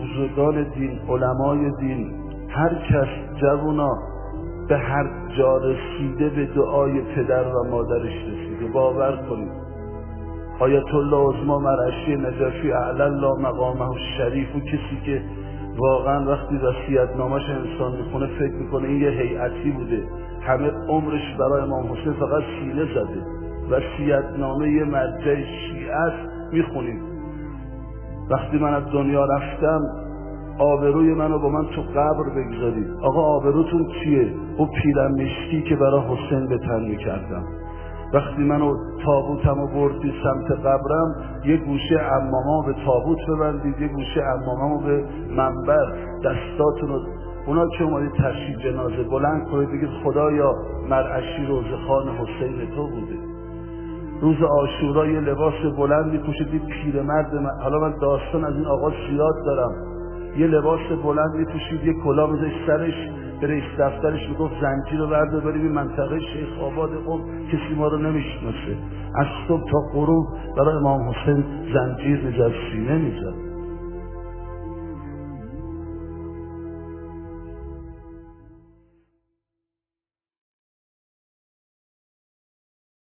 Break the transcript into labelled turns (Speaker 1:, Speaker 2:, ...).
Speaker 1: بزرگان دین علمای دین هر کس جوونا به هر جا رسیده به دعای پدر و مادرش رسیده. باور کنید. آیت الله عظما مرعشی نجفی اعلی الله مقامه شریف و کسی که واقعا وقتی وصیت نامش انسان می‌خونه فکر می‌کنه این یه هیئتی بوده. همه عمرش برای امام حسین فقط سینه زده. وصیت نامه یه مرجع شیعه است می‌خونیم وقتی من از دنیا رفتم آبروی منو با من تو قبر بگذارید آقا آبروتون چیه؟ او پیرم مشکی که برای حسین به تن می‌کردم. وقتی منو تابوتم و بردی سمت قبرم یه گوشه اماما به تابوت ببندید یه گوشه امامامو به منبر دستاتون رو اونا که اومدید تشریف جنازه بلند کنید بگید خدایا مرعشی روزخان حسین تو بوده. روز آشورا یه لباس بلند میپوشید یه من حالا من داستان از این آقا زیاد دارم. یه لباس بلند میپوشید یه کلا میذاشت سرش به رئیس دفترش می‌گفت زنجیر رو برده بریم این منطقه شیخ آباد قم کسی ما رو نمی‌شناسه. از صبح تا غروب برای امام حسین زنجیر می‌زد سینه می‌زد.